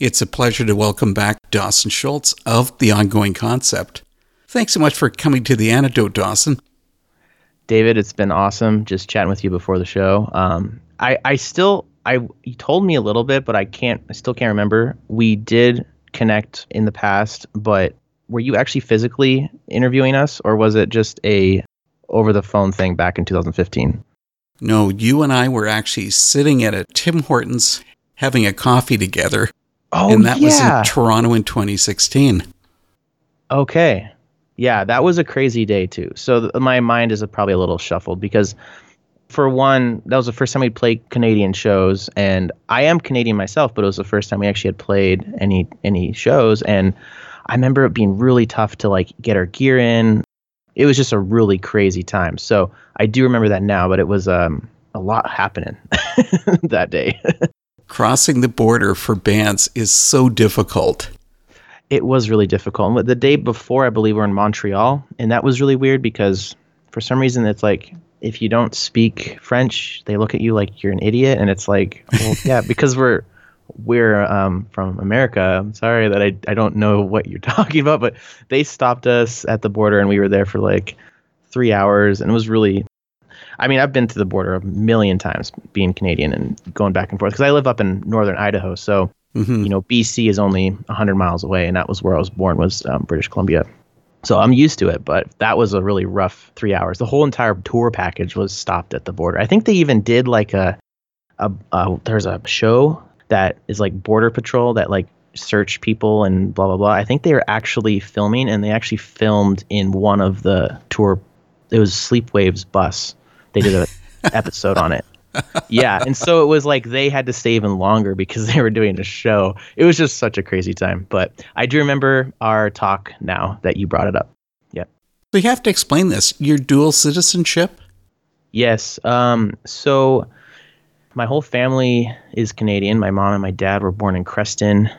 It's a pleasure to welcome back Dawson Schultz of The Ongoing Concept. Thanks so much for coming to The Antidote, Dawson. David, it's been awesome just chatting with you before the show. Um, I, I still, I you told me a little bit, but I can't, I still can't remember. We did connect in the past, but were you actually physically interviewing us, or was it just a over the phone thing back in 2015? No, you and I were actually sitting at a Tim Hortons having a coffee together. Oh, and that yeah. was in Toronto in 2016. Okay. Yeah, that was a crazy day too. So th- my mind is probably a little shuffled because for one, that was the first time we'd played Canadian shows and I am Canadian myself, but it was the first time we actually had played any any shows and I remember it being really tough to like get our gear in. It was just a really crazy time. So I do remember that now, but it was um a lot happening that day. Crossing the border for bands is so difficult. it was really difficult. And The day before, I believe, we we're in Montreal, and that was really weird because for some reason it's like if you don't speak French, they look at you like you're an idiot, and it's like, well, yeah, because we're we're um, from America. I'm sorry that I I don't know what you're talking about, but they stopped us at the border, and we were there for like three hours, and it was really. I mean, I've been to the border a million times, being Canadian and going back and forth because I live up in northern Idaho, so Mhm. you know bc is only 100 miles away and that was where i was born was um, british columbia. So i'm used to it but that was a really rough three hours. The whole entire tour package was stopped at the border. I think they even did like a, a, a there's a show that is like border patrol that like search people and blah blah blah. I think they were actually filming and they actually filmed in one of the tour it was sleepwaves bus they did a episode on it yeah, and so it was like they had to stay even longer because they were doing a show. It was just such a crazy time. But I do remember our talk now that you brought it up. Yep. So you have to explain this. Your dual citizenship? Yes. Um. So my whole family is Canadian. My mom and my dad were born in Creston,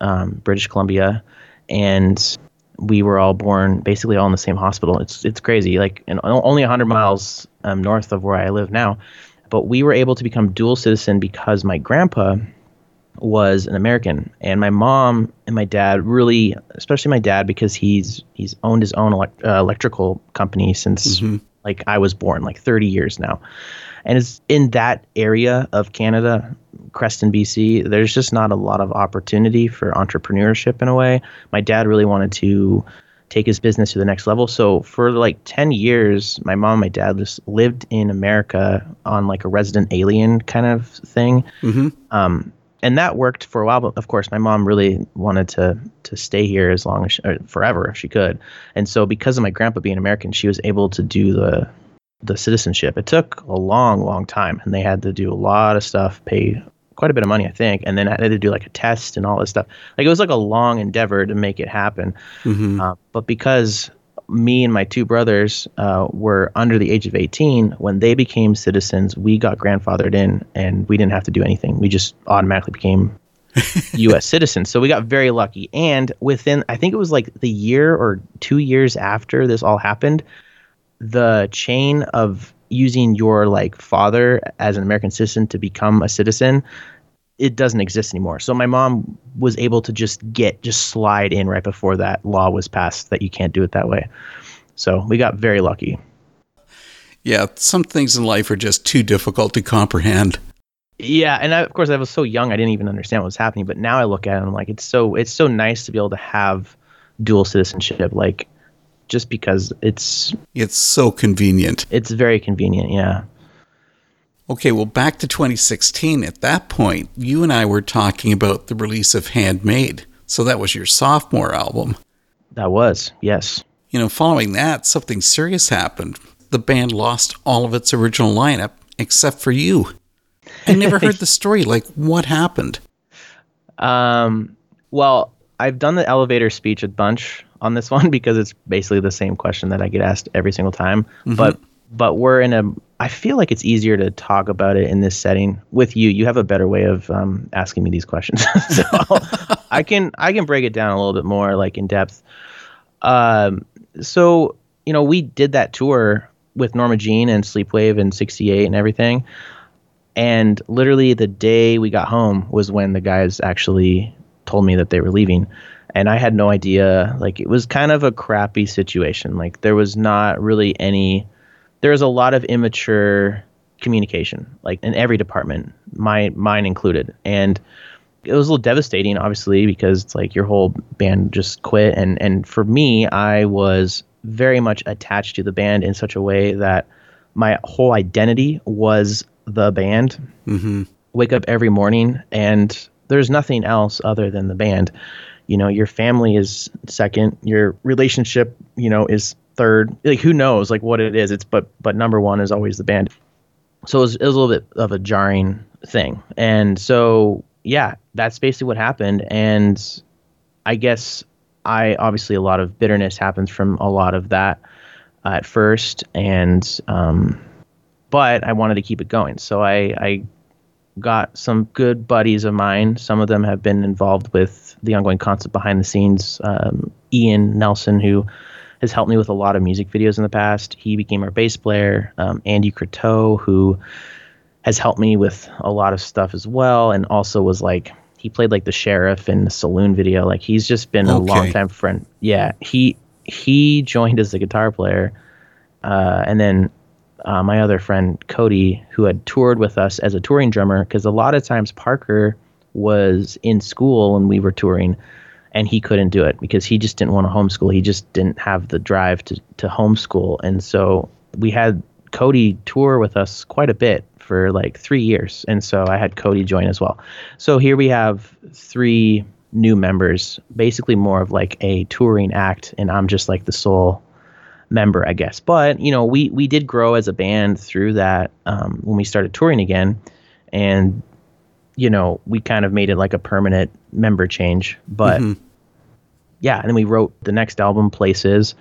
um, British Columbia, and we were all born basically all in the same hospital. It's it's crazy. Like and only 100 miles um, north of where I live now. But we were able to become dual citizen because my grandpa was an American, and my mom and my dad really, especially my dad, because he's he's owned his own elect, uh, electrical company since Mhm. like I was born, like 30 years now, and it's in that area of Canada, Creston, BC. There's just not a lot of opportunity for entrepreneurship in a way. My dad really wanted to take his business to the next level. So for like 10 years, my mom and my dad just lived in America on like a resident alien kind of thing. hmm Um, and that worked for a while, but of course, my mom really wanted to to stay here as long as she, or forever if she could. And so, because of my grandpa being American, she was able to do the the citizenship. It took a long, long time, and they had to do a lot of stuff, pay quite a bit of money, I think, and then I had to do like a test and all this stuff. Like it was like a long endeavor to make it happen. hmm Uh, but because me and my two brothers uh, were under the age of 18, when they became citizens, we got grandfathered in and we didn't have to do anything. We just automatically became U.S. citizens. So we got very lucky. And within, I think it was like the year or two years after this all happened, the chain of using your like father as an American citizen to become a citizen it doesn't exist anymore. So my mom was able to just get just slide in right before that law was passed that you can't do it that way. So we got very lucky. Yeah, some things in life are just too difficult to comprehend. Yeah, and I, of course I was so young I didn't even understand what was happening, but now I look at it and I'm like it's so it's so nice to be able to have dual citizenship like just because it's It's so convenient. it's very convenient, yeah. Okay, well, back to 2016. At that point, you and I were talking about the release of Handmade. So that was your sophomore album. That was. Yes. You know, following that, something serious happened. The band lost all of its original lineup except for you. I never heard the story. Like, what happened? Um, well, I've done the elevator speech a bunch on this one because it's basically the same question that I get asked every single time. But but we're in a. I feel like it's easier to talk about it in this setting with you. You have a better way of um, asking me these questions, so I can I can break it down a little bit more, like in depth. Um, so you know, we did that tour with Norma Jean and Sleepwave and 68 and everything. And literally the day we got home was when the guys actually told me that they were leaving and I had no idea. Like it was kind of a crappy situation. Like there was not really any. There was a lot of immature communication, like in every department, my mine included, and it was a little devastating, obviously, because it's like your whole band just quit. And and for me, I was very much attached to the band in such a way that my whole identity was the band. Mm-hmm. Wake up every morning, and there's nothing else other than the band you know your family is second your relationship you know is third. Like who knows like what it is. It's but but number one is always the band. So it was, it was a little bit of a jarring thing. And so yeah that's basically what happened. And i guess i obviously a lot of bitterness happens from a lot of that uh, at first. And um but i wanted to keep it going. So i i got some good buddies of mine some of them have been involved with the ongoing concept behind the scenes. Um, Ian Nelson, who has helped me with a lot of music videos in the past, he became our bass player. Um, Andy Croteau, who has helped me with a lot of stuff as well, and also was like he played like the sheriff in the saloon video. Like he's just been okay. a long time friend. Yeah, he he joined as a guitar player, uh, and then uh, my other friend Cody, who had toured with us as a touring drummer, because a lot of times Parker was in school and we were touring and he couldn't do it because he just didn't want to homeschool. He just didn't have the drive to, to homeschool. And so we had Cody tour with us quite a bit for like three years. And so I had Cody join as well. So here we have three new members, basically more of like a touring act. And I'm just like the sole member, I guess. But, you know, we, we did grow as a band through that um, when we started touring again. And you know, we kind of made it like a permanent member change. But mm-hmm. yeah, and then we wrote the next album, Places.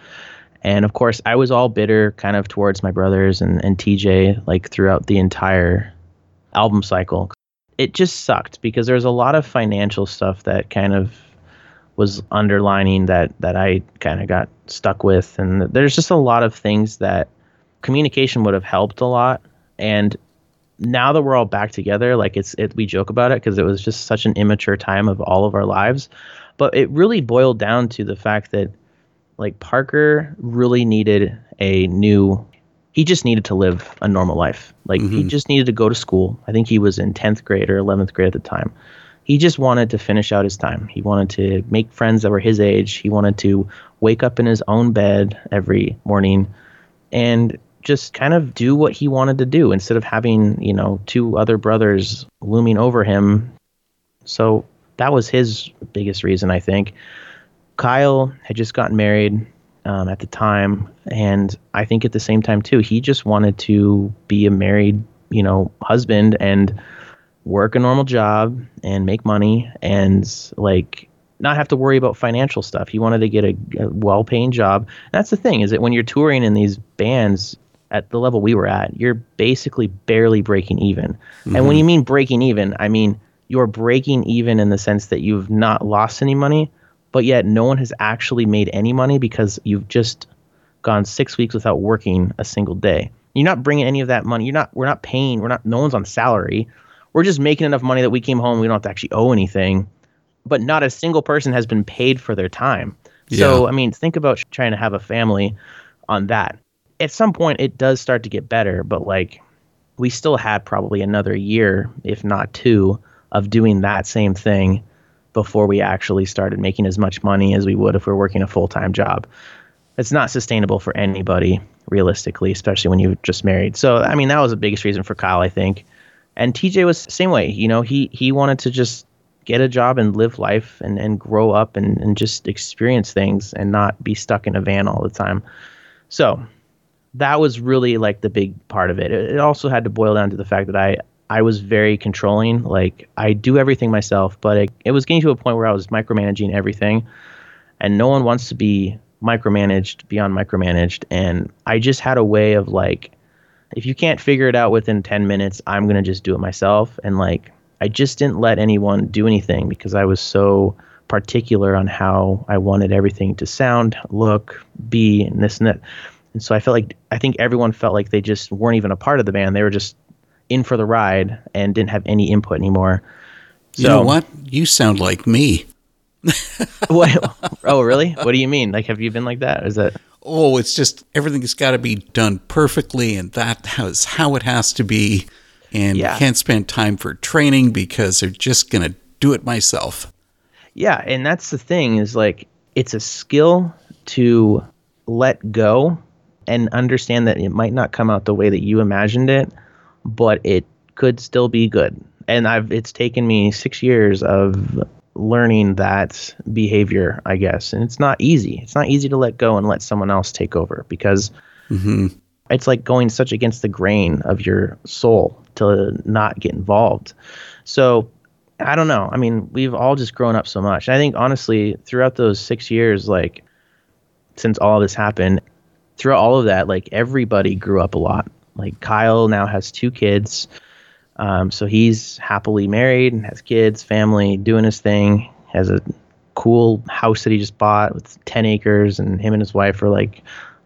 And of course, I was all bitter kind of towards my brothers and, and TJ, like throughout the entire album cycle. It just sucked because there was a lot of financial stuff that kind of was underlining that that I kind of got stuck with and there's just a lot of things that communication would have helped a lot and now that we're all back together, like it's it, we joke about it because it was just such an immature time of all of our lives, but it really boiled down to the fact that like Parker really needed a new he just needed to live a normal life. Like mm-hmm. he just needed to go to school. I think he was in 10th grade or 11th grade at the time. He just wanted to finish out his time. He wanted to make friends that were his age. He wanted to wake up in his own bed every morning and just kind of do what he wanted to do instead of having, you know, two other brothers looming over him. So that was his biggest reason, I think. Kyle had just gotten married um, at the time, and I think at the same time too, he just wanted to be a married, you know, husband and work a normal job and make money and like not have to worry about financial stuff. He wanted to get a, a well-paying job. That's the thing is that when you're touring in these bands, at the level we were at, you're basically barely breaking even. Mm-hmm. And when you mean breaking even, I mean you're breaking even in the sense that you've not lost any money, but yet no one has actually made any money because you've just gone six weeks without working a single day. You're not bringing any of that money. You're not. We're not paying. We're not. No one's on salary. We're just making enough money that we came home. We don't have to actually owe anything. But not a single person has been paid for their time. Yeah. So I mean, think about trying to have a family on that at some point it does start to get better, but like we still had probably another year, if not two, of doing that same thing before we actually started making as much money as we would if we are working a full time job. It's not sustainable for anybody, realistically, especially when you're just married. So, I mean, that was the biggest reason for Kyle, I think. And TJ was the same way. You know, he he wanted to just get a job and live life and, and grow up and, and just experience things and not be stuck in a van all the time. So that was really like the big part of it. It also had to boil down to the fact that I I was very controlling. Like I do everything myself, but it, it was getting to a point where I was micromanaging everything, and no one wants to be micromanaged beyond micromanaged. And I just had a way of like, if you can't figure it out within ten minutes, I'm gonna just do it myself. And like I just didn't let anyone do anything because I was so particular on how I wanted everything to sound, look, be, and this and that. And so I felt like I think everyone felt like they just weren't even a part of the band. They were just in for the ride and didn't have any input anymore. So, you know what? You sound like me. what? Oh, really? What do you mean? Like, have you been like that? Is that? Oh, it's just everything's got to be done perfectly, and that is how it has to be. And Yeah. can't spend time for training because they're just gonna do it myself. Yeah, and that's the thing is like it's a skill to let go and understand that it might not come out the way that you imagined it, but it could still be good. And I've it's taken me 6 years of learning that behavior, I guess. And it's not easy. It's not easy to let go and let someone else take over because mm-hmm. it's like going such against the grain of your soul to not get involved. So I don't know. I mean, we've all just grown up so much. I think honestly, throughout those six years, like since all this happened, throughout all of that, like everybody grew up a lot. Like Kyle now has two kids. Um, so he's happily married and has kids, family, doing his thing, has a cool house that he just bought with 10 acres, and him and his wife are like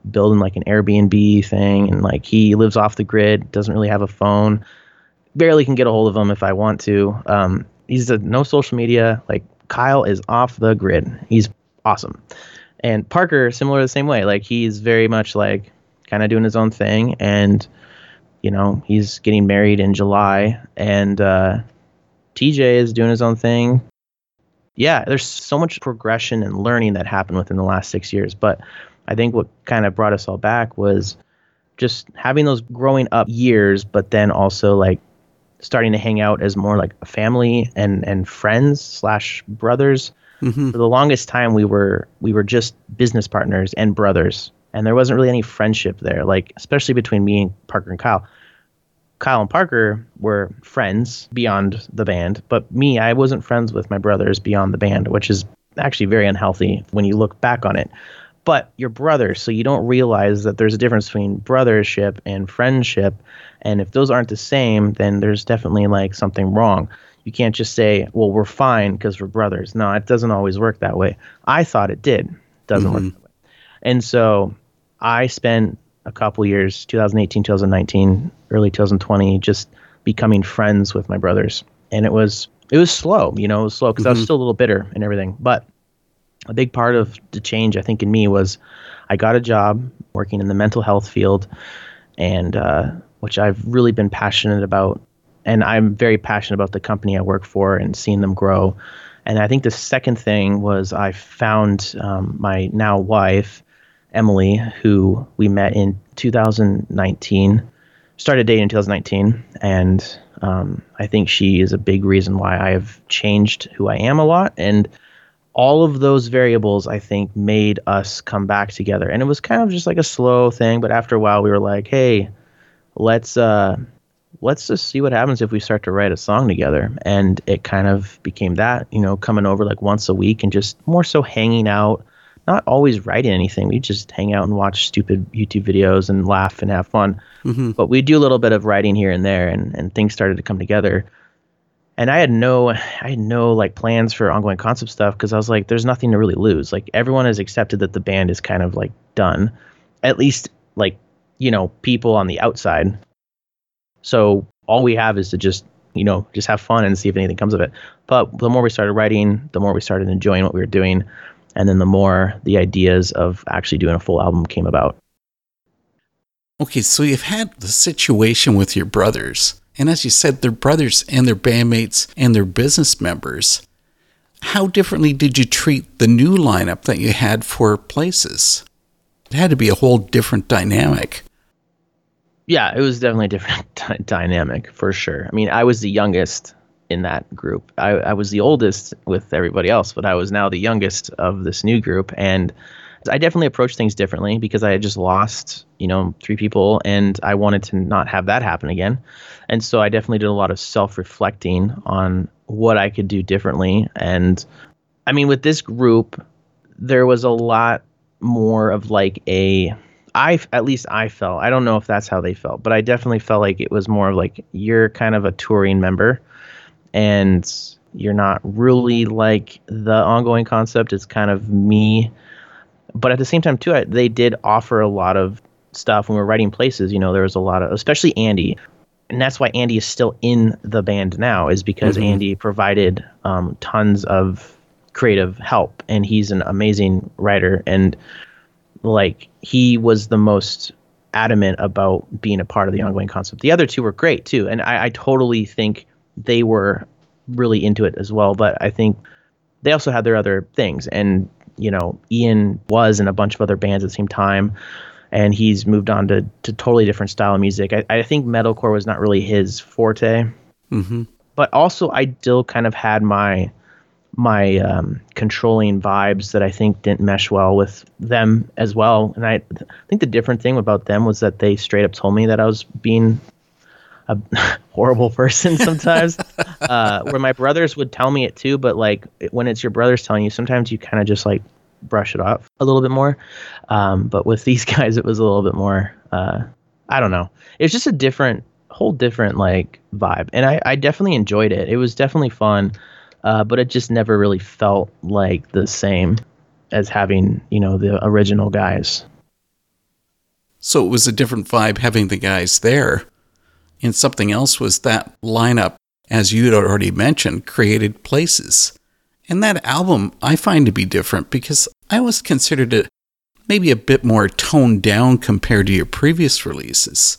building like an Airbnb thing. And like he lives off the grid, doesn't really have a phone, barely can get a hold of him if I want to. Um, he's a no social media. Like Kyle is off the grid. He's awesome. And Parker, similar the same way. Like he's very much like kind of doing his own thing. And, you know, he's getting married in July. And uh, TJ is doing his own thing. Yeah, there's so much progression and learning that happened within the last six years. But I think what kind of brought us all back was just having those growing up years, but then also like starting to hang out as more like a family and and friends slash brothers. For the longest time, we were we were just business partners and brothers, and there wasn't really any friendship there. Like especially between me and Parker and Kyle. Kyle and Parker were friends beyond the band, but me, I wasn't friends with my brothers beyond the band, which is actually very unhealthy when you look back on it. But you're brothers, so you don't realize that there's a difference between brothership and friendship. And if those aren't the same, then there's definitely like something wrong. You can't just say, well, we're fine because we're brothers. No, it doesn't always work that way. I thought it did. Doesn't work mm-hmm. that way. And so I spent a couple years, 2018, 2019, early 2020, just becoming friends with my brothers. And it was it was slow, you know, it was slow because I was still a little bitter and everything. But a big part of the change, I think, in me was I got a job working in the mental health field, and uh, which I've really been passionate about. And I'm very passionate about the company I work for and seeing them grow. And I think the second thing was I found um, my now wife, Emily, who we met in 2019, started dating in 2019. And um, I think she is a big reason why I have changed who I am a lot. And all of those variables i think made us come back together and it was kind of just like a slow thing but after a while we were like hey let's uh let's just see what happens if we start to write a song together and it kind of became that you know coming over like once a week and just more so hanging out not always writing anything we just hang out and watch stupid youtube videos and laugh and have fun mm-hmm. but we do a little bit of writing here and there and, and things started to come together and I had no, I had no like plans for ongoing concept stuff because I was like, there's nothing to really lose. Like everyone has accepted that the band is kind of like done, at least like you know people on the outside. So all we have is to just you know just have fun and see if anything comes of it. But the more we started writing, the more we started enjoying what we were doing, and then the more the ideas of actually doing a full album came about. Okay, so you've had the situation with your brothers. And as you said, they're brothers and they're bandmates and they're business members. How differently did you treat the new lineup that you had for places? It had to be a whole different dynamic. Yeah, it was definitely a different dy- dynamic for sure. I mean, I was the youngest in that group. I, I was the oldest with everybody else, but I was now the youngest of this new group. And I definitely approached things differently because I had just lost, you know, three people and I wanted to not have that happen again. And so I definitely did a lot of self reflecting on what I could do differently. And I mean, with this group, there was a lot more of like a I at least I felt I don't know if that's how they felt, but I definitely felt like it was more of like you're kind of a touring member and you're not really like the ongoing concept. It's kind of me, but at the same time too, I, they did offer a lot of stuff when we were writing places. You know, there was a lot of, especially Andy, and that's why Andy is still in the band now, is because Andy provided um, tons of creative help, and he's an amazing writer. And like he was the most adamant about being a part of the ongoing concept. The other two were great too, and I, I totally think they were really into it as well. But I think they also had their other things, and you know, Ian was in a bunch of other bands at the same time, and he's moved on to to totally different style of music. I, I think metalcore was not really his forte, Mm-hmm. but also I still kind of had my my um, controlling vibes that I think didn't mesh well with them as well. And I, I think the different thing about them was that they straight up told me that I was being a horrible person sometimes. uh, where my brothers would tell me it too, but like when it's your brothers telling you, sometimes you kind of just like brush it off a little bit more. Um, but with these guys, it was a little bit more. Uh, I don't know. It's just a different, whole different like vibe, and I, I definitely enjoyed it. It was definitely fun, uh, but it just never really felt like the same as having you know the original guys. So it was a different vibe having the guys there. And something else was that lineup, as you had already mentioned, created places. And that album I find to be different because I always considered it maybe a bit more toned down compared to your previous releases.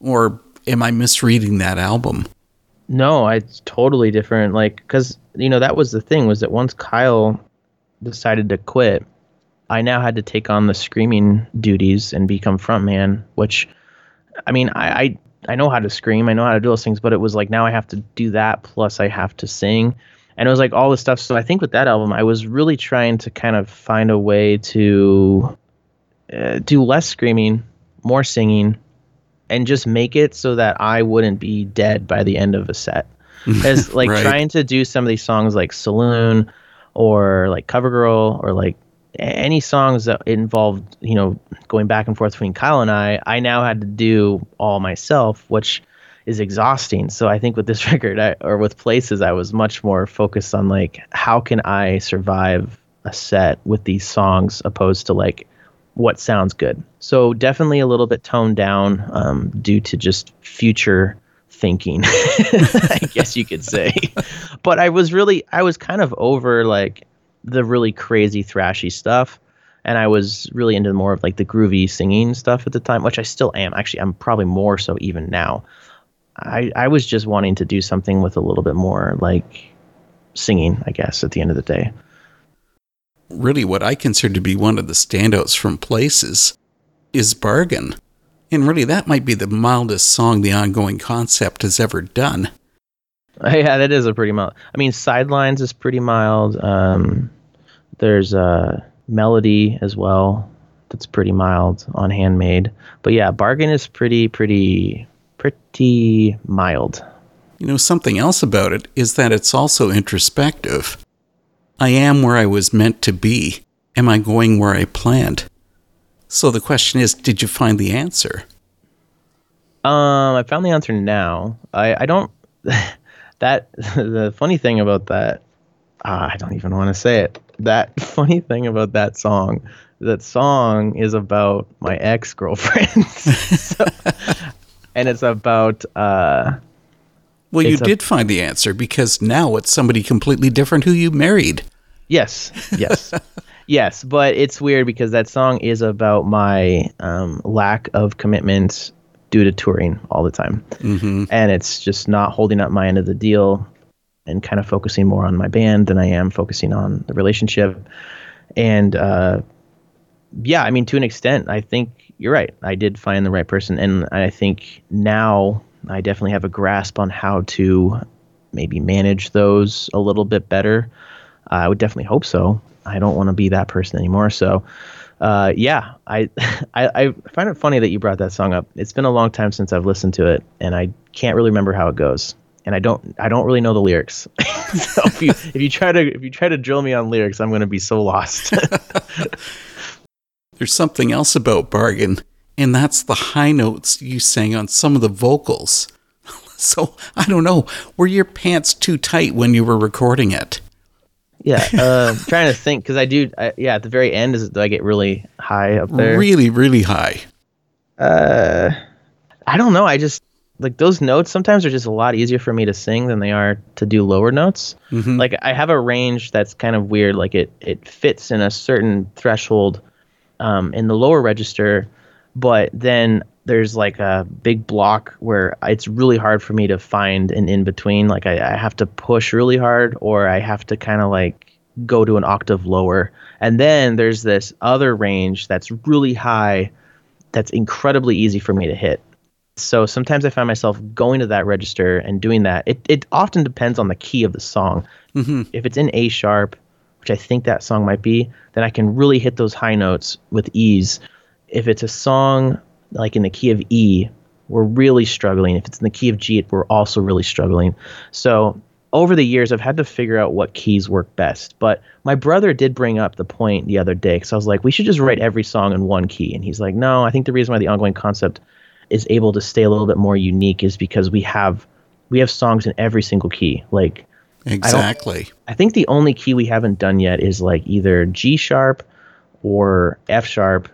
Or am I misreading that album? No, it's totally different. Like, because you know that was the thing was that once Kyle decided to quit, I now had to take on the screaming duties and become frontman. Which, I mean, I, I I know how to scream, I know how to do those things, but it was like now I have to do that plus I have to sing, and it was like all this stuff. So I think with that album, I was really trying to kind of find a way to uh, do less screaming, more singing, and just make it so that I wouldn't be dead by the end of a set. As like Right. trying to do some of these songs like Saloon or like Covergirl or like any songs that involved, you know, going back and forth between Kyle and I, I now had to do all myself, which is exhausting. So I think with this record I, or with Places, I was much more focused on like how can I survive a set with these songs opposed to like what sounds good. So definitely a little bit toned down um, due to just future thinking, I guess you could say. but I was really, I was kind of over like the really crazy thrashy stuff. And I was really into more of like the groovy singing stuff at the time, which I still am. Actually, I'm probably more so even now. I, I was just wanting to do something with a little bit more like singing, I guess, at the end of the day. Really, what I consider to be one of the standouts from Places is Bargain. And really, that might be the mildest song the ongoing concept has ever done. Yeah, that is a pretty mild. I mean, Sidelines is pretty mild. Um, there's a melody as well that's pretty mild on Handmade. But yeah, Bargain is pretty, pretty, pretty mild. You know, something else about it is that it's also introspective. I am where I was meant to be. Am I going where I planned? So the question is, did you find the answer? Um, I found the answer now. I, I don't. that the funny thing about that, ah, I don't even want to say it. That funny thing about that song, that song is about my ex girlfriend, and it's about uh, Well, you a- did find the answer because now it's somebody completely different who you married. yes, yes, yes. But it's weird because that song is about my um, lack of commitment due to touring all the time. hmm and it's just not holding up my end of the deal and kind of focusing more on my band than I am focusing on the relationship. And uh, yeah, I mean, to an extent, I think you're right. I did find the right person, and I think now I definitely have a grasp on how to maybe manage those a little bit better. I would definitely hope so. I don't want to be that person anymore. So, uh, yeah, I, I I find it funny that you brought that song up. It's been a long time since I've listened to it, and I can't really remember how it goes. And I don't I don't really know the lyrics. so if you if you try to if you try to drill me on lyrics, I'm going to be so lost. There's something else about Bargain, and that's the high notes you sang on some of the vocals. So, I don't know, were your pants too tight when you were recording it? Yeah, uh, trying to think because I do. I, yeah, at the very end is do I get really high up there? Really, really high. Uh, I don't know. I just like those notes sometimes are just a lot easier for me to sing than they are to do lower notes. Mhm. Like I have a range that's kind of weird. Like it it fits in a certain threshold um, in the lower register, but then there's like a big block where it's really hard for me to find an in between. Like I, I have to push really hard, or I have to kind of like go to an octave lower. And then there's this other range that's really high, that's incredibly easy for me to hit. So sometimes I find myself going to that register and doing that. It it often depends on the key of the song. Mhm. If it's in A sharp, which I think that song might be, then I can really hit those high notes with ease. If it's a song like in the key of E, we're really struggling. If it's in the key of G, we're also really struggling. So over the years, I've had to figure out what keys work best. But my brother did bring up the point the other day because I was like, we should just write every song in one key. And he's like, no, I think the reason why the ongoing concept is able to stay a little bit more unique is because we have we have songs in every single key. Like Exactly. I think the only key we haven't done yet is like either G sharp or F sharp.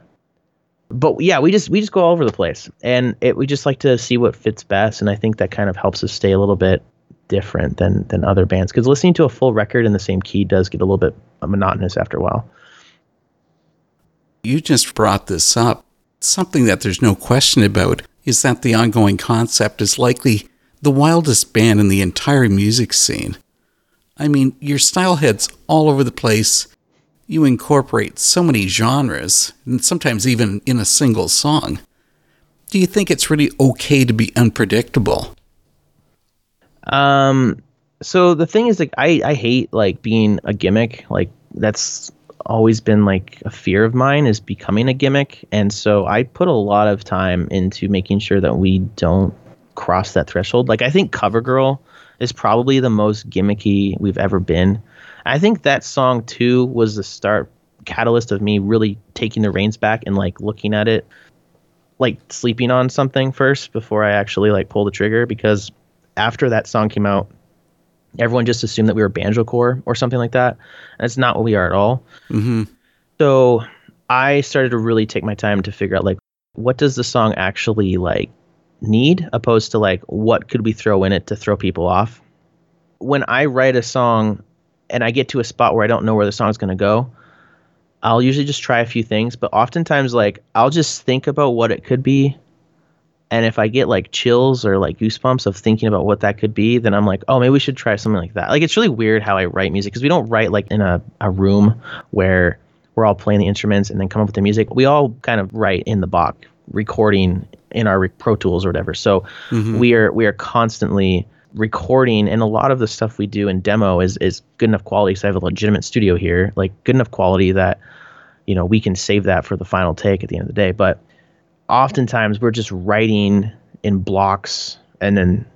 But yeah, we just we just go all over the place, and it, we just like to see what fits best, and I think that kind of helps us stay a little bit different than than other bands because listening to a full record in the same key does get a little bit monotonous after a while. You just brought this up. Something that there's no question about is that the ongoing concept is likely the wildest band in the entire music scene. I mean, your style heads all over the place. You incorporate so many genres, and sometimes even in a single song. Do you think it's really okay to be unpredictable? Um, so the thing is, like, I I hate like being a gimmick. Like that's always been like a fear of mine is becoming a gimmick, and so I put a lot of time into making sure that we don't cross that threshold. Like I think CoverGirl is probably the most gimmicky we've ever been. I think that song too was the start catalyst of me really taking the reins back and like looking at it like sleeping on something first before I actually like pull the trigger because after that song came out, everyone just assumed that we were banjo core or something like that. And it's not what we are at all. Mm-hmm. So I started to really take my time to figure out like what does the song actually like need opposed to like what could we throw in it to throw people off. When I write a song and I get to a spot where I don't know where the song's going to go, I'll usually just try a few things, but oftentimes like I'll just think about what it could be and if I get like chills or like goosebumps of thinking about what that could be, then I'm like, oh, maybe we should try something like that. Like it's really weird how I write music because we don't write like in a, a room where we're all playing the instruments and then come up with the music. We all kind of write in the box, recording in our Pro Tools or whatever. So mm-hmm. we are we are constantly recording and a lot of the stuff we do in demo is is good enough quality so I have a legitimate studio here, like good enough quality that you know we can save that for the final take at the end of the day. But oftentimes we're just writing in blocks and then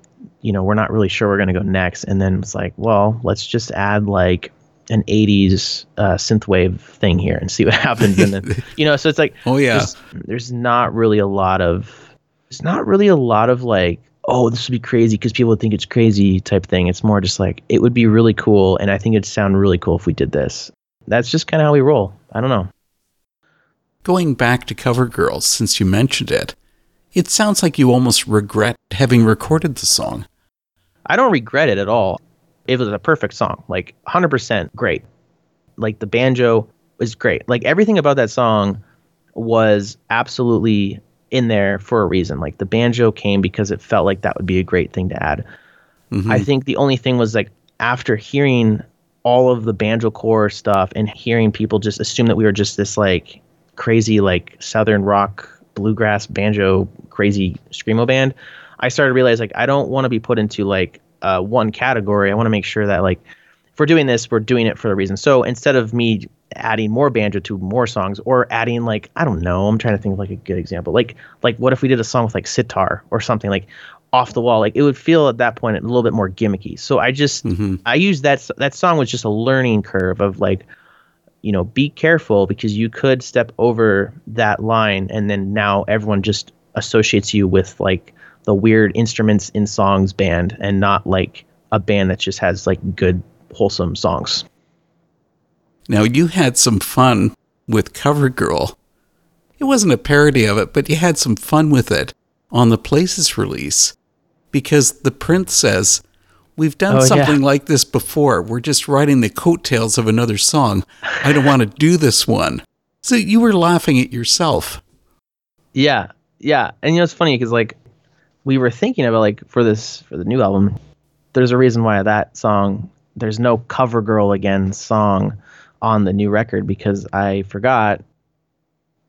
you know we're not really sure we're going to go next and then it's like well let's just add like an 80s uh, synthwave thing here and see what happens and then you know so it's like Oh, yeah. there's, there's not really a lot of there's not really a lot of like oh this would be crazy because people would think it's crazy type thing it's more just like it would be really cool and i think it'd sound really cool if we did this that's just kind of how we roll i don't know Going back to Cover Girls, since you mentioned it, it sounds like you almost regret having recorded the song. I don't regret it at all. It was a perfect song, like 100% great. Like the banjo was great. Like everything about that song was absolutely in there for a reason. Like the banjo came because it felt like that would be a great thing to add. I think the only thing was like after hearing all of the banjo core stuff and hearing people just assume that we were just this like crazy like southern rock bluegrass banjo crazy screamo band i started to realize like i don't want to be put into like uh, one category i want to make sure that like if we're doing this we're doing it for a reason so instead of me adding more banjo to more songs or adding like i don't know i'm trying to think of like a good example. Like like what if we did a song with like sitar or something like off the wall? Like it would feel at that point a little bit more gimmicky. So i just mm-hmm. i used that that song was just a learning curve of like you know be careful because you could step over that line and then now everyone just associates you with like the weird instruments in songs band and not like a band that just has like good wholesome songs Now, you had some fun with Cover Girl. It wasn't a parody of it, but you had some fun with it on the Places release. because the prince says, We've done Oh, yeah. something like this before. We're just riding the coattails of another song. I don't want to do this one. So you were laughing at yourself. Yeah, yeah, and you know it's funny because like we were thinking about like for this for the new album, there's a reason why that song there's no cover girl again song on the new record because I forgot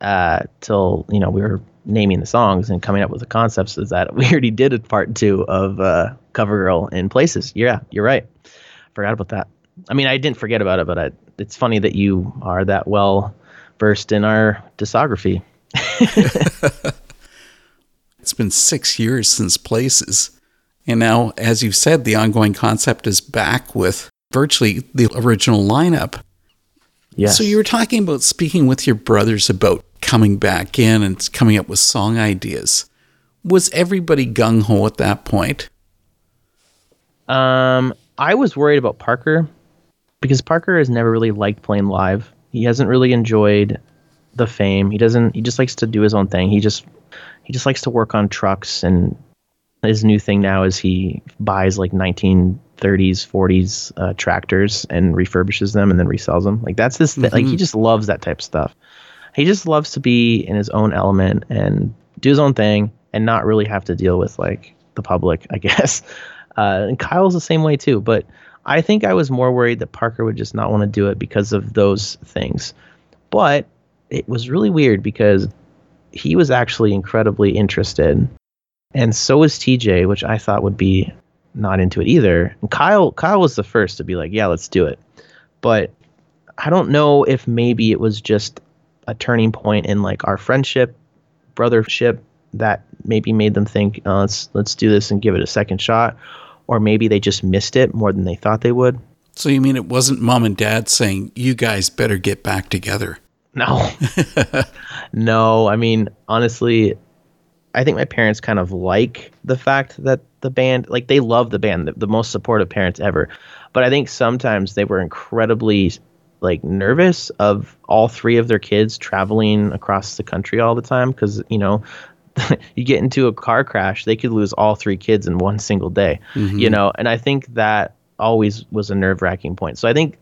uh till you know we were naming the songs and coming up with the concepts is that we already did a part two of uh cover girl in places yeah you're right forgot about that i mean i didn't forget about it but I, it's funny that you are that well versed in our discography It's been six years since Places. And now, as you've said, the ongoing concept is back with virtually the original lineup. Yes. So you were talking about speaking with your brothers about coming back in and coming up with song ideas. Was everybody gung ho at that point? Um, I was worried about Parker because Parker has never really liked playing live. He hasn't really enjoyed the fame. He doesn't. He just likes to do his own thing. He just he just likes to work on trucks and his new thing now is he buys like 1930s 40s uh, tractors and refurbishes them and then resells them. Like that's this thi- like he just loves that type of stuff. He just loves to be in his own element and do his own thing and not really have to deal with like the public i guess. Uh, and kyle's the same way too but i think i was more worried that parker would just not want to do it because of those things. But it was really weird because he was actually incredibly interested and so was TJ, which I thought would be not into it either. And Kyle Kyle was the first to be like, "Yeah, let's do it." But I don't know if maybe it was just a turning point in like our friendship, brothership that maybe made them think, uh, "Let's let's do this and give it a second shot," or maybe they just missed it more than they thought they would. So you mean it wasn't mom and dad saying, you guys better get back together? No. no, I mean, honestly, I think my parents kind of like the fact that the band, like, they love the band, the, the most supportive parents ever. But I think sometimes they were incredibly, like, nervous of all three of their kids traveling across the country all the time because, you know, you get into a car crash, they could lose all three kids in one single day, mm-hmm. you know? And I think that always was a nerve wracking point. So I think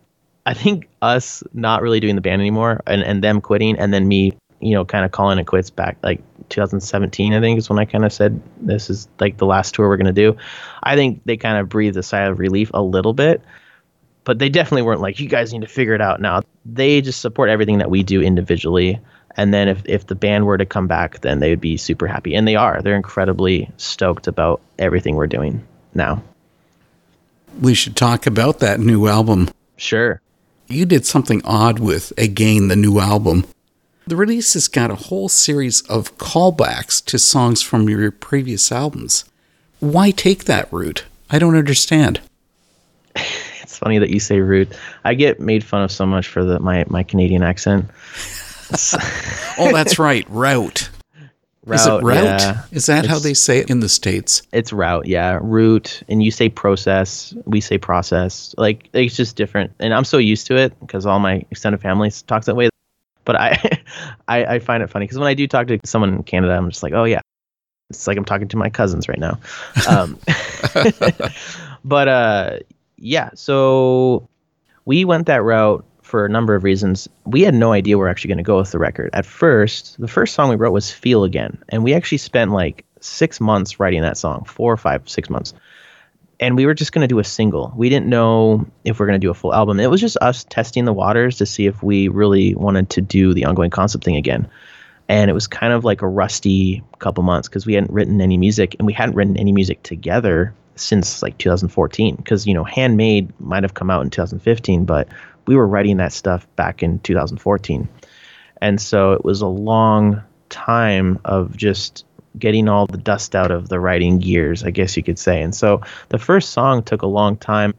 I think us not really doing the band anymore and, and them quitting and then me, you know, kind of calling it quits back like 2017, I think is when I kind of said this is like the last tour we're going to do. I think they kind of breathed a sigh of relief a little bit, but they definitely weren't like, you guys need to figure it out now. They just support everything that we do individually. And then if, if the band were to come back, then they would be super happy. And they are. They're incredibly stoked about everything we're doing now. We should talk about that new album. Sure. You did something odd with Again, the new album. The release has got a whole series of callbacks to songs from your previous albums. Why take that route? I don't understand. It's funny that you say rude. I get made fun of so much for the my, my Canadian accent. Oh, that's right, route. Is it Route, route? yeah. Is that how they say it in the States? It's route, yeah. Route, and you say process, we say process. Like it's just different, and I'm so used to it because all my extended family talks that way. But I, I, I find it funny because when I do talk to someone in Canada, I'm just like, oh yeah, it's like I'm talking to my cousins right now. Um, but uh, yeah, so we went that route for a number of reasons. We had no idea we are actually going to go with the record. At first, the first song we wrote was Feel Again. And we actually spent like six months writing that song, four or five, six months. And we were just going to do a single. We didn't know if we are going to do a full album. It was just us testing the waters to see if we really wanted to do the ongoing concept thing again. And it was kind of like a rusty couple months because we hadn't written any music and we hadn't written any music together since like 2014 because you know handmade might have come out in 2015 but we were writing that stuff back in 2014 and so it was a long time of just getting all the dust out of the writing gears i guess you could say and so the first song took a long time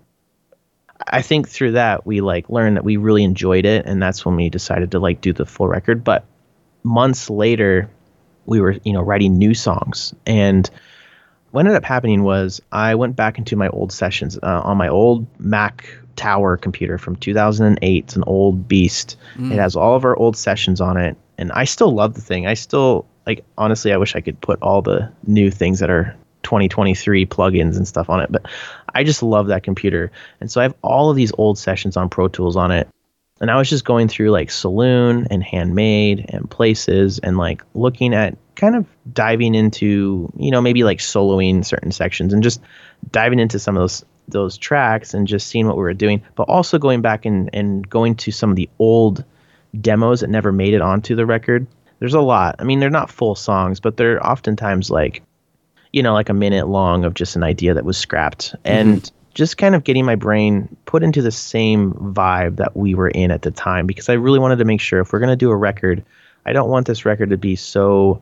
i think through that we like learned that we really enjoyed it and that's when we decided to like do the full record but months later we were you know writing new songs and what ended up happening was I went back into my old sessions uh, on my old Mac Tower computer from 2008. It's an old beast. It has all of our old sessions on it, and I still love the thing. I still like honestly, I wish I could put all the new things that are 2023 plugins and stuff on it. But I just love that computer. And so I have all of these old sessions on Pro Tools on it. And I was just going through like Saloon and Handmade and Places and like looking at kind of diving into, you know, maybe like soloing certain sections and just diving into some of those those tracks and just seeing what we were doing, but also going back and, and going to some of the old demos that never made it onto the record. There's a lot. I mean, they're not full songs, but they're oftentimes like, you know, like a minute long of just an idea that was scrapped. And mm-hmm. just kind of getting my brain put into the same vibe that we were in at the time because I really wanted to make sure if we're going to do a record, I don't want this record to be so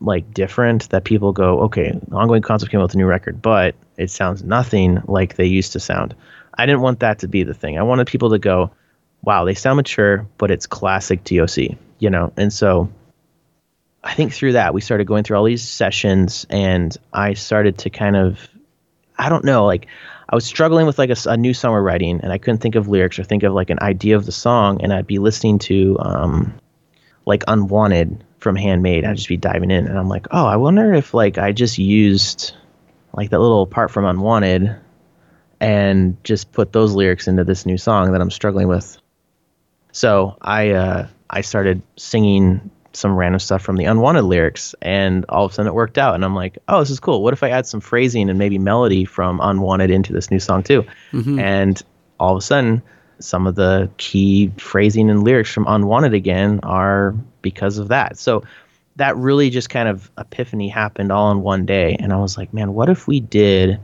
like different that people go, okay, ongoing concept came out with a new record, but it sounds nothing like they used to sound. I didn't want that to be the thing. I wanted people to go, wow, they sound mature, but it's classic TOC, you know? And so I think through that, we started going through all these sessions and I started to kind of, I don't know, like I was struggling with like a, a new song we're writing and I couldn't think of lyrics or think of like an idea of the song. And I'd be listening to um, like Unwanted from Handmade. I'd just be diving in, and I'm like, oh, I wonder if like I just used like that little part from Unwanted and just put those lyrics into this new song that I'm struggling with. So I uh, I started singing some random stuff from the Unwanted lyrics, and all of a sudden it worked out. And I'm like, oh, this is cool. What if I add some phrasing and maybe melody from Unwanted into this new song too? Mm-hmm. And all of a sudden some of the key phrasing and lyrics from Unwanted Again are because of that. So that really just kind of epiphany happened all in one day. And I was like, man, what if we did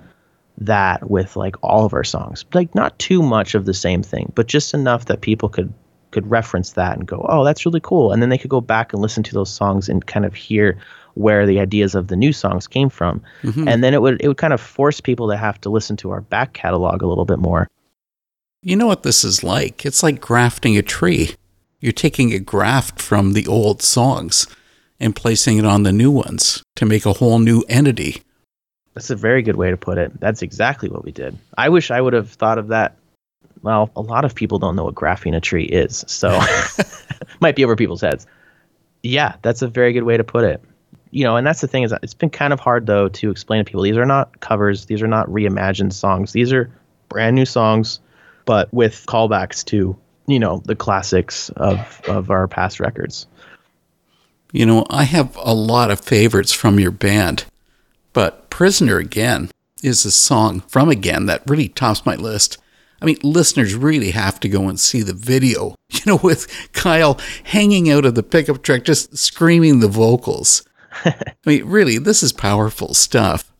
that with like all of our songs? Like not too much of the same thing, but just enough that people could could reference that and go, oh, that's really cool. And then they could go back and listen to those songs and kind of hear where the ideas of the new songs came from. Mm-hmm. And then it would it would kind of force people to have to listen to our back catalog a little bit more you know what this is like? It's like grafting a tree. You're taking a graft from the old songs and placing it on the new ones to make a whole new entity. That's a very good way to put it. That's exactly what we did. I wish I would have thought of that. Well, a lot of people don't know what a tree is, so might be over people's heads. Yeah, that's a very good way to put it. You know, and that's the thing is it's been kind of hard though to explain to people. These are not covers. These are not reimagined songs. These are brand new songs but with callbacks to you know the classics of of our past records. You know, I have a lot of favorites from your band, but Prisoner Again is a song from Again that really tops my list. I mean, listeners really have to go and see the video, you know, with Kyle hanging out of the pickup truck, just screaming the vocals. I mean, really, this is powerful stuff.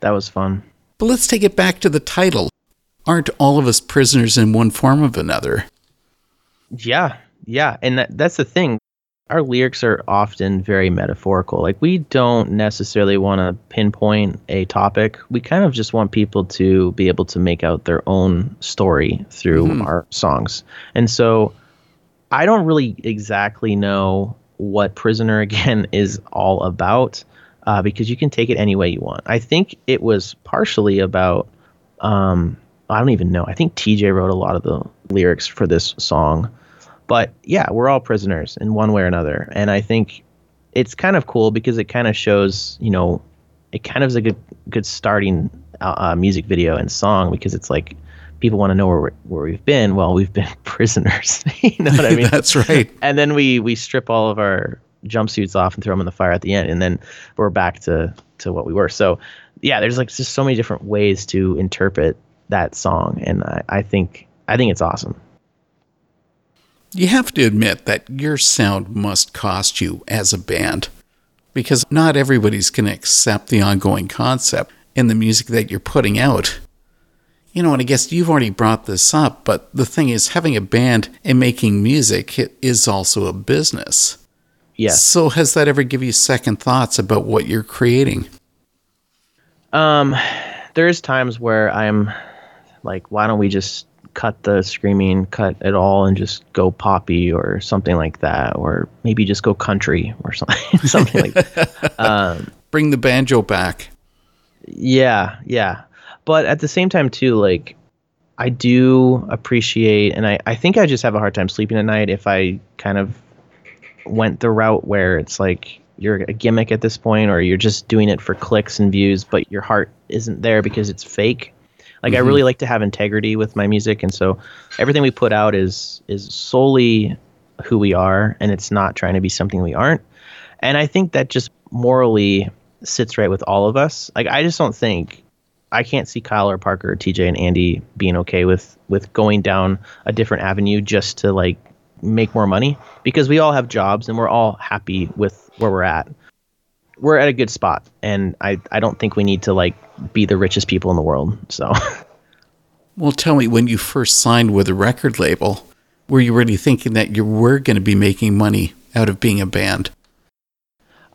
That was fun. But let's take it back to the title aren't all of us prisoners in one form of another? Yeah, yeah, and that, that's the thing. Our lyrics are often very metaphorical. Like we don't necessarily want to pinpoint a topic. We kind of just want people to be able to make out their own story through mm-hmm. our songs. And so I don't really exactly know what Prisoner Again is all about uh, because you can take it any way you want. I think it was partially about um, I don't even know. I think TJ wrote a lot of the lyrics for this song. But yeah, we're all prisoners in one way or another. And I think it's kind of cool because it kind of shows, you know, it kind of is a good good starting uh, uh music video and song because it's like people want to know where where we've been. Well, we've been prisoners. you know what I mean? That's right. And then we we strip all of our jumpsuits off and throw them in the fire at the end, and then we're back to to what we were. So yeah, there's like just so many different ways to interpret that song, and I, I think I think it's awesome. You have to admit that your sound must cost you as a band because not everybody's going to accept the ongoing concept in the music that you're putting out. You know, and I guess you've already brought this up, but the thing is, having a band and making music is also a business. Yes. So, has that ever given you second thoughts about what you're creating? Um, there's times where I'm like, why don't we just cut the screaming, cut it all, and just go poppy or something like that, or maybe just go country or something, something like that. Um, Bring the banjo back. Yeah, yeah, but at the same time too, like I do appreciate, and I I think I just have a hard time sleeping at night if I kind of went the route where it's like you're a gimmick at this point or you're just doing it for clicks and views but your heart isn't there because it's fake like mm-hmm. i really like to have integrity with my music and so everything we put out is is solely who we are and it's not trying to be something we aren't and i think that just morally sits right with all of us like i just don't think I can't see Kyle or Parker or TJ and Andy being okay with with going down a different avenue just to like make more money because we all have jobs and we're all happy with where we're at. We're at a good spot and I I don't think we need to like be the richest people in the world. So Well, tell me when you first signed with a record label, were you really thinking that you were going to be making money out of being a band?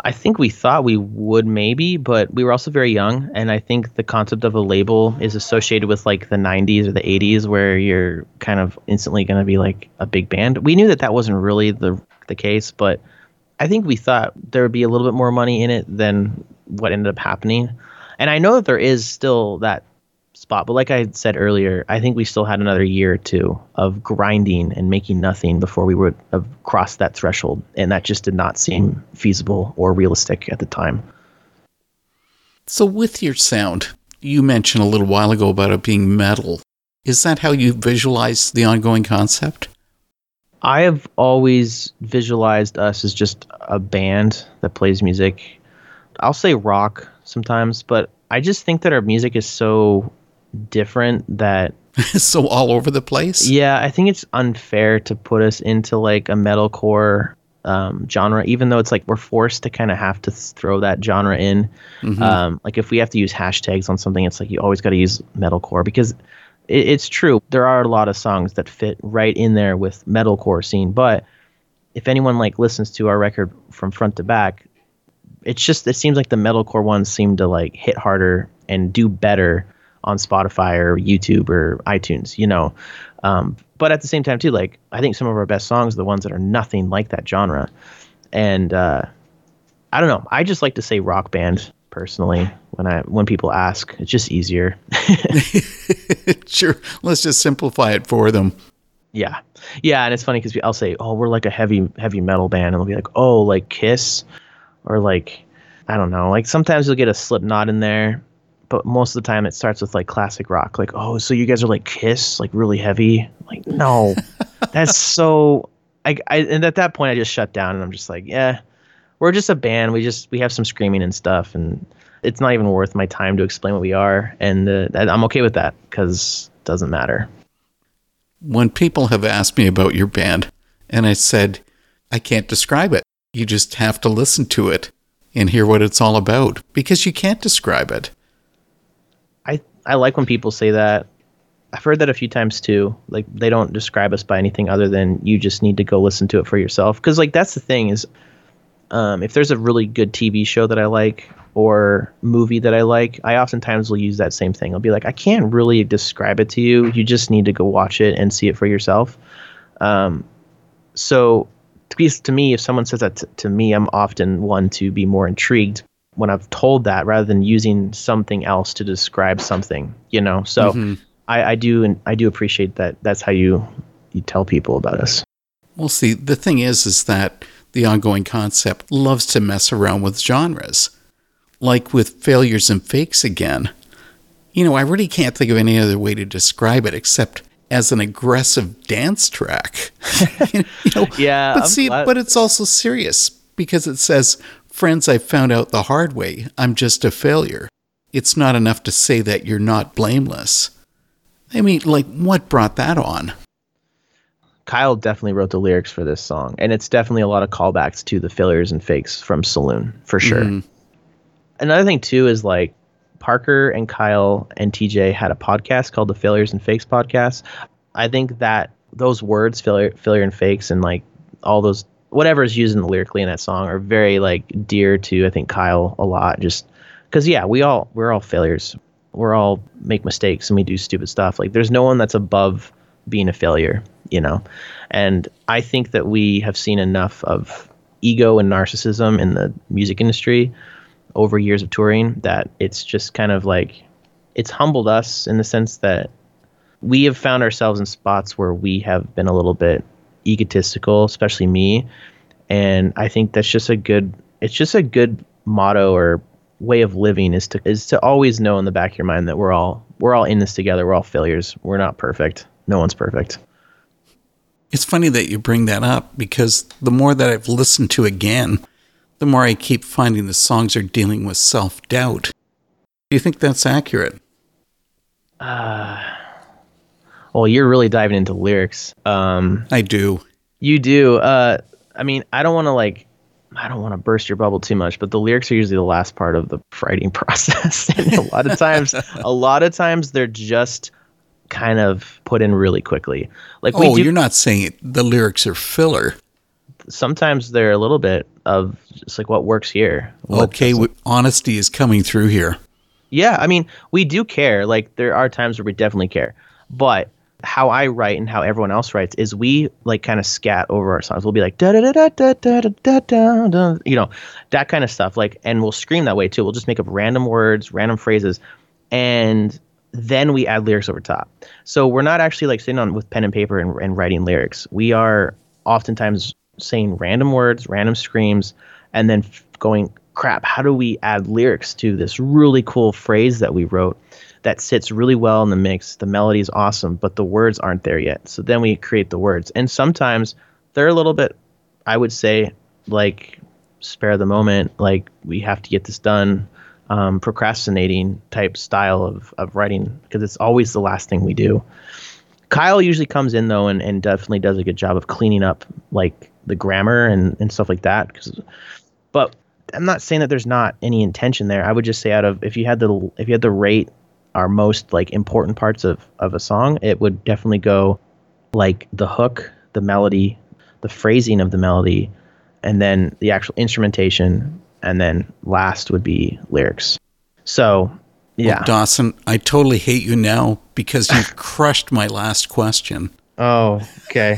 I think we thought we would maybe, but we were also very young, and I think the concept of a label is associated with like the 90s or the 80s, where you're kind of instantly going to be like a big band. We knew that that wasn't really the the case, but I think we thought there would be a little bit more money in it than what ended up happening. And I know that there is still that spot. But like I said earlier, I think we still had another year or two of grinding and making nothing before we would have crossed that threshold. And that just did not seem feasible or realistic at the time. So, with your sound, you mentioned a little while ago about it being metal. Is that how you visualize the ongoing concept? I have always visualized us as just a band that plays music. I'll say rock sometimes, but I just think that our music is so different that so all over the place. Yeah, I think it's unfair to put us into like a metalcore um, genre, even though it's like we're forced to kind of have to throw that genre in. Mm-hmm. Um, like if we have to use hashtags on something, it's like you always got to use metalcore because it, it's true. There are a lot of songs that fit right in there with metalcore scene, but if anyone like listens to our record from front to back, it's just it seems like the metalcore ones seem to like hit harder and do better on Spotify or YouTube or iTunes, you know. Um, but at the same time, too, like I think some of our best songs are the ones that are nothing like that genre. And uh, I don't know. I just like to say rock band personally when I when people ask. It's just easier. sure. Let's just simplify it for them. Yeah, yeah, and it's funny because I'll say, "Oh, we're like a heavy heavy metal band," and they'll be like, "Oh, like Kiss," or like I don't know. Like sometimes you'll get a Slipknot in there, but most of the time it starts with like classic rock. Like, oh, so you guys are like Kiss, like really heavy. Like, no, that's so. I, I and at that point I just shut down and I'm just like, yeah, we're just a band. We just we have some screaming and stuff, and it's not even worth my time to explain what we are, and uh, I'm okay with that because it doesn't matter. When people have asked me about your band, and I said, I can't describe it. You just have to listen to it and hear what it's all about because you can't describe it. I like when people say that. I've heard that a few times too. Like they don't describe us by anything other than you just need to go listen to it for yourself. Because like that's the thing is, um, if there's a really good TV show that I like or movie that I like, I oftentimes will use that same thing. I'll be like, I can't really describe it to you. You just need to go watch it and see it for yourself. Um, so to, to me, if someone says that t- to me, I'm often one to be more intrigued when I've told that rather than using something else to describe something, you know. So mm-hmm. I, I do and I do appreciate that. That's how you you tell people about us. Well, see, the thing is, is that the ongoing concept loves to mess around with genres, like with failures and fakes again. You know, I really can't think of any other way to describe it except as an aggressive dance track. you know, yeah, but I'm see, glad. but it's also serious because it says Friends, I found out the hard way. I'm just a failure. It's not enough to say that you're not blameless. I mean, like, what brought that on? Kyle definitely wrote the lyrics for this song, and it's definitely a lot of callbacks to the failures and fakes from Saloon, for sure. Mm-hmm. Another thing, too, is like Parker and Kyle and TJ had a podcast called the Failures and Fakes podcast. I think that those words, failure, failure and fakes, and like all those whatever is used in the lyrically in that song are very like dear to I think Kyle a lot. Just because yeah, we all we're all failures. We're all make mistakes and we do stupid stuff. Like there's no one that's above being a failure, you know. And I think that we have seen enough of ego and narcissism in the music industry over years of touring that it's just kind of like it's humbled us in the sense that we have found ourselves in spots where we have been a little bit egotistical, especially me. And I think that's just a good it's just a good motto or way of living is to is to always know in the back of your mind that we're all we're all in this together. We're all failures. We're not perfect. No one's perfect. It's funny that you bring that up because the more that I've listened to again, the more I keep finding the songs are dealing with self doubt. Do you think that's accurate? Uh, well, you're really diving into lyrics. Um, I do. You do. Uh, I mean, I don't want to like I don't want to burst your bubble too much, but the lyrics are usually the last part of the writing process. and a lot of times, a lot of times they're just kind of put in really quickly. Like, oh, do, you're not saying it, the lyrics are filler. Sometimes they're a little bit of just like what works here. What okay, honesty is coming through here. Yeah, I mean, we do care. Like, there are times where we definitely care, but how I write and how everyone else writes is we like kind of scat over our songs. We'll be like da da da da da da da da da, you know, that kind of stuff. Like, and we'll scream that way too. We'll just make up random words, random phrases, and then we add lyrics over top. So we're not actually like sitting on with pen and paper and, and writing lyrics. We are oftentimes saying random words, random screams, and then going, crap, how do we add lyrics to this really cool phrase that we wrote? that sits really well in the mix. The melody is awesome, but the words aren't there yet. So then we create the words. And sometimes they're a little bit, I would say, like spare the moment, like we have to get this done, um, procrastinating type style of, of writing, because it's always the last thing we do. Kyle usually comes in though and, and definitely does a good job of cleaning up like the grammar and, and stuff like that. But I'm not saying that there's not any intention there. I would just say out of if you had the if you had the rate our most like important parts of of a song, it would definitely go like the hook, the melody, the phrasing of the melody, and then the actual instrumentation, and then last would be lyrics. So, yeah. Well, Dawson, I totally hate you now because you've crushed my last question. Oh, okay.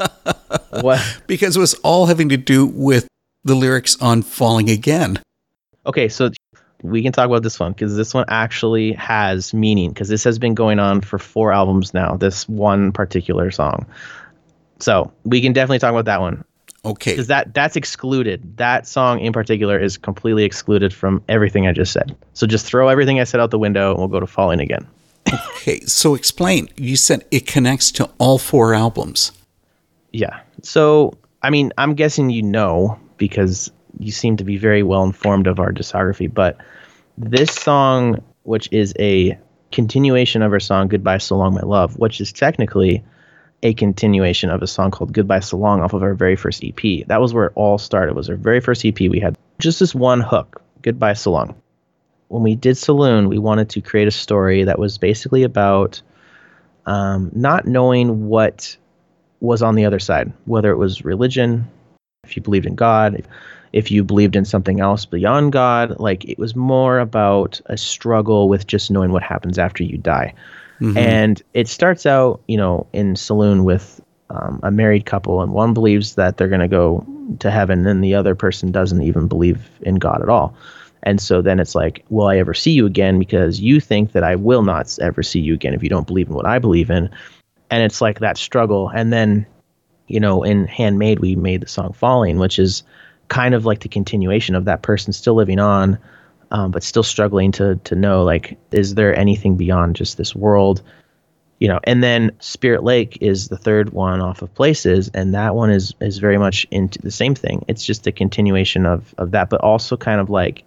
what? Because it was all having to do with the lyrics on Falling Again. Okay, so we can talk about this one because this one actually has meaning because this has been going on for four albums now. This one particular song, so we can definitely talk about that one. Okay, because that that's excluded. That song in particular is completely excluded from everything I just said. So just throw everything I said out the window, and we'll go to Falling again. okay, so explain. You said it connects to all four albums. Yeah. So I mean, I'm guessing you know because you seem to be very well informed of our discography, but this song, which is a continuation of our song Goodbye So Long My Love, which is technically a continuation of a song called Goodbye So Long off of our very first EP. That was where it all started. Was our very first EP. We had just this one hook, Goodbye So Long. When we did Saloon, we wanted to create a story that was basically about um, not knowing what was on the other side, whether it was religion, if you believed in God, if you believed in something else beyond God. Like it was more about a struggle with just knowing what happens after you die. Mm-hmm. And it starts out, you know, in Saloon with um, a married couple, and one believes that they're going to go to heaven, and the other person doesn't even believe in God at all. And so then it's like, will I ever see you again? Because you think that I will not ever see you again if you don't believe in what I believe in. And it's like that struggle. And then, you know, in Handmade, we made the song Falling, which is kind of like the continuation of that person still living on, um, but still struggling to to know like, is there anything beyond just this world? You know, and then Spirit Lake is the third one off of Places, and that one is is very much into the same thing. It's just a continuation of of that, but also kind of like,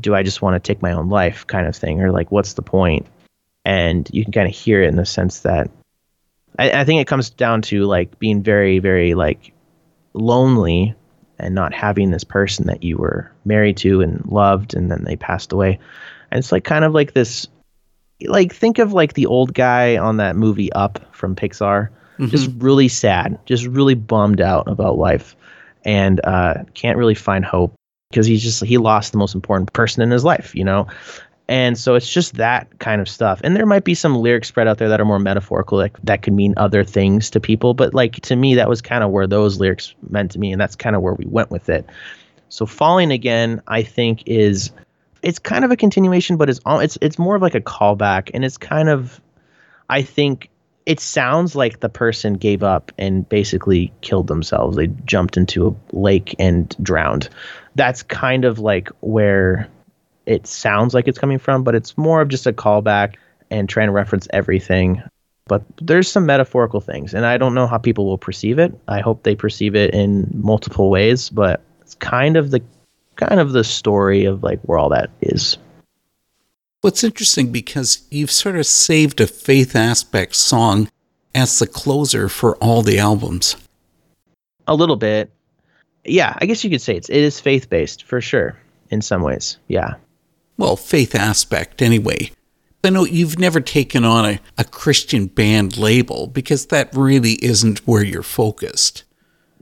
do I just want to take my own life kind of thing, or like, what's the point? And you can kind of hear it in the sense that I, I think it comes down to like being very, very like lonely and not having this person that you were married to and loved and then they passed away. And it's like kind of like this like think of like the old guy on that movie Up from Pixar. Mm-hmm. Just really sad, just really bummed out about life and uh, can't really find hope because he's just he lost the most important person in his life, you know. And so it's just that kind of stuff. And there might be some lyrics spread out there that are more metaphorical, like that could mean other things to people. But like to me, that was kind of where those lyrics meant to me, and that's kind of where we went with it. So falling again, I think is it's kind of a continuation, but it's all it's it's more of like a callback, and it's kind of I think it sounds like the person gave up and basically killed themselves. They jumped into a lake and drowned. That's kind of like where it sounds like it's coming from, but it's more of just a callback and trying to reference everything. But there's some metaphorical things, and I don't know how people will perceive it. I hope they perceive it in multiple ways, but it's kind of the kind of the story of like where all that is. What's interesting because you've sort of saved a faith aspect song as the closer for all the albums. A little bit. Yeah, I guess you could say it's it is faith based for sure in some ways. Yeah. Well, faith aspect anyway. I know you've never taken on a, a Christian band label because that really isn't where you're focused.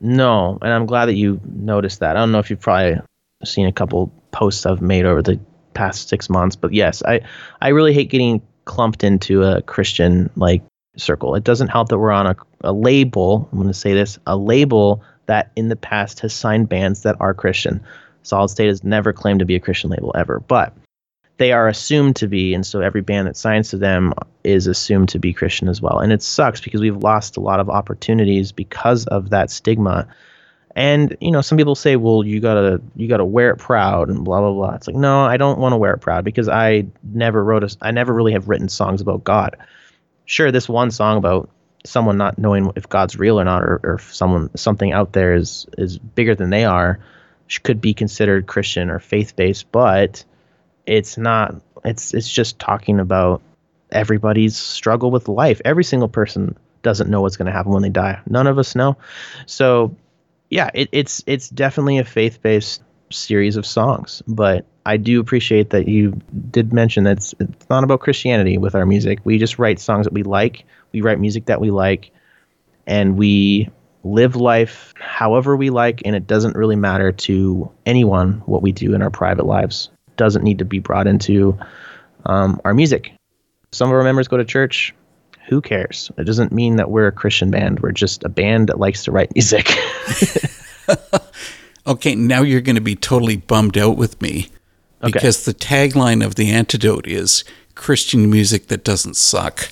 No, and I'm glad that you noticed that. I don't know if you've probably seen a couple posts I've made over the past six months. But yes, I I really hate getting clumped into a Christian like circle. It doesn't help that we're on a, a label. I'm going to say this: a label that in the past has signed bands that are Christian. Solid State has never claimed to be a Christian label ever, but they are assumed to be, and so every band that signs to them is assumed to be Christian as well. And it sucks because we've lost a lot of opportunities because of that stigma and you know, some people say, "Well, you gotta you gotta wear it proud," and blah blah blah. It's like, no, I don't want to wear it proud because I never wrote a, I never really have written songs about God. Sure, this one song about someone not knowing if God's real or not, or, or if someone something out there is is bigger than they are, could be considered Christian or faith based, but it's not. It's it's just talking about everybody's struggle with life. Every single person doesn't know what's going to happen when they die. None of us know. So yeah, it, it's it's definitely a faith based series of songs, but I do appreciate that you did mention that it's, it's not about Christianity with our music. We just write songs that we like. We write music that we like, and we live life however we like, and it doesn't really matter to anyone what we do in our private lives. Doesn't need to be brought into um, our music. Some of our members go to church who cares? It doesn't mean that we're a Christian band. We're just a band that likes to write music. okay, now you're going to be totally bummed out with me because okay. the tagline of the antidote is Christian music that doesn't suck.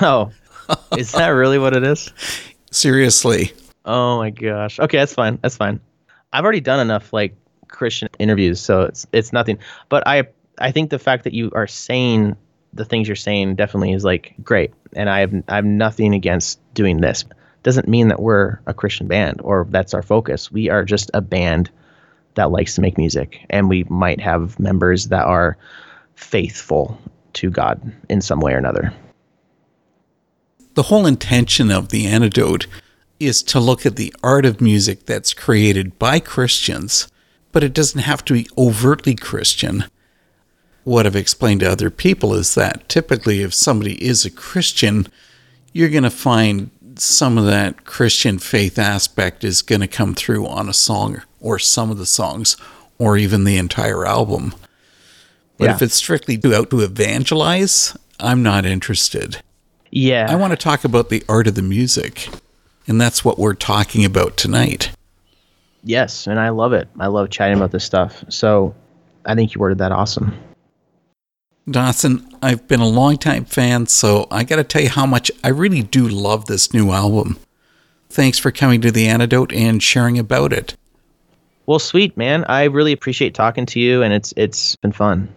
Oh, is that really what it is? Seriously. Oh my gosh. Okay, that's fine. That's fine. I've already done enough like Christian interviews, so it's it's nothing. But I I think the fact that you are saying the things you're saying definitely is like great, and I have I have nothing against doing this. Doesn't mean that we're a Christian band or that's our focus. We are just a band that likes to make music, and we might have members that are faithful to God in some way or another. The whole intention of the antidote is to look at the art of music that's created by Christians, but it doesn't have to be overtly Christian what I've explained to other people is that typically, if somebody is a Christian, you're going to find some of that Christian faith aspect is going to come through on a song or some of the songs or even the entire album. But yeah. if it's strictly out to evangelize, I'm not interested. Yeah. I want to talk about the art of the music. And that's what we're talking about tonight. Yes, and I love it. I love chatting about this stuff. So I think you worded that awesome. Dawson, I've been a longtime fan, so I got to tell you how much I really do love this new album. Thanks for coming to The Antidote and sharing about it. Well, sweet, man. I really appreciate talking to you, and it's it's been fun.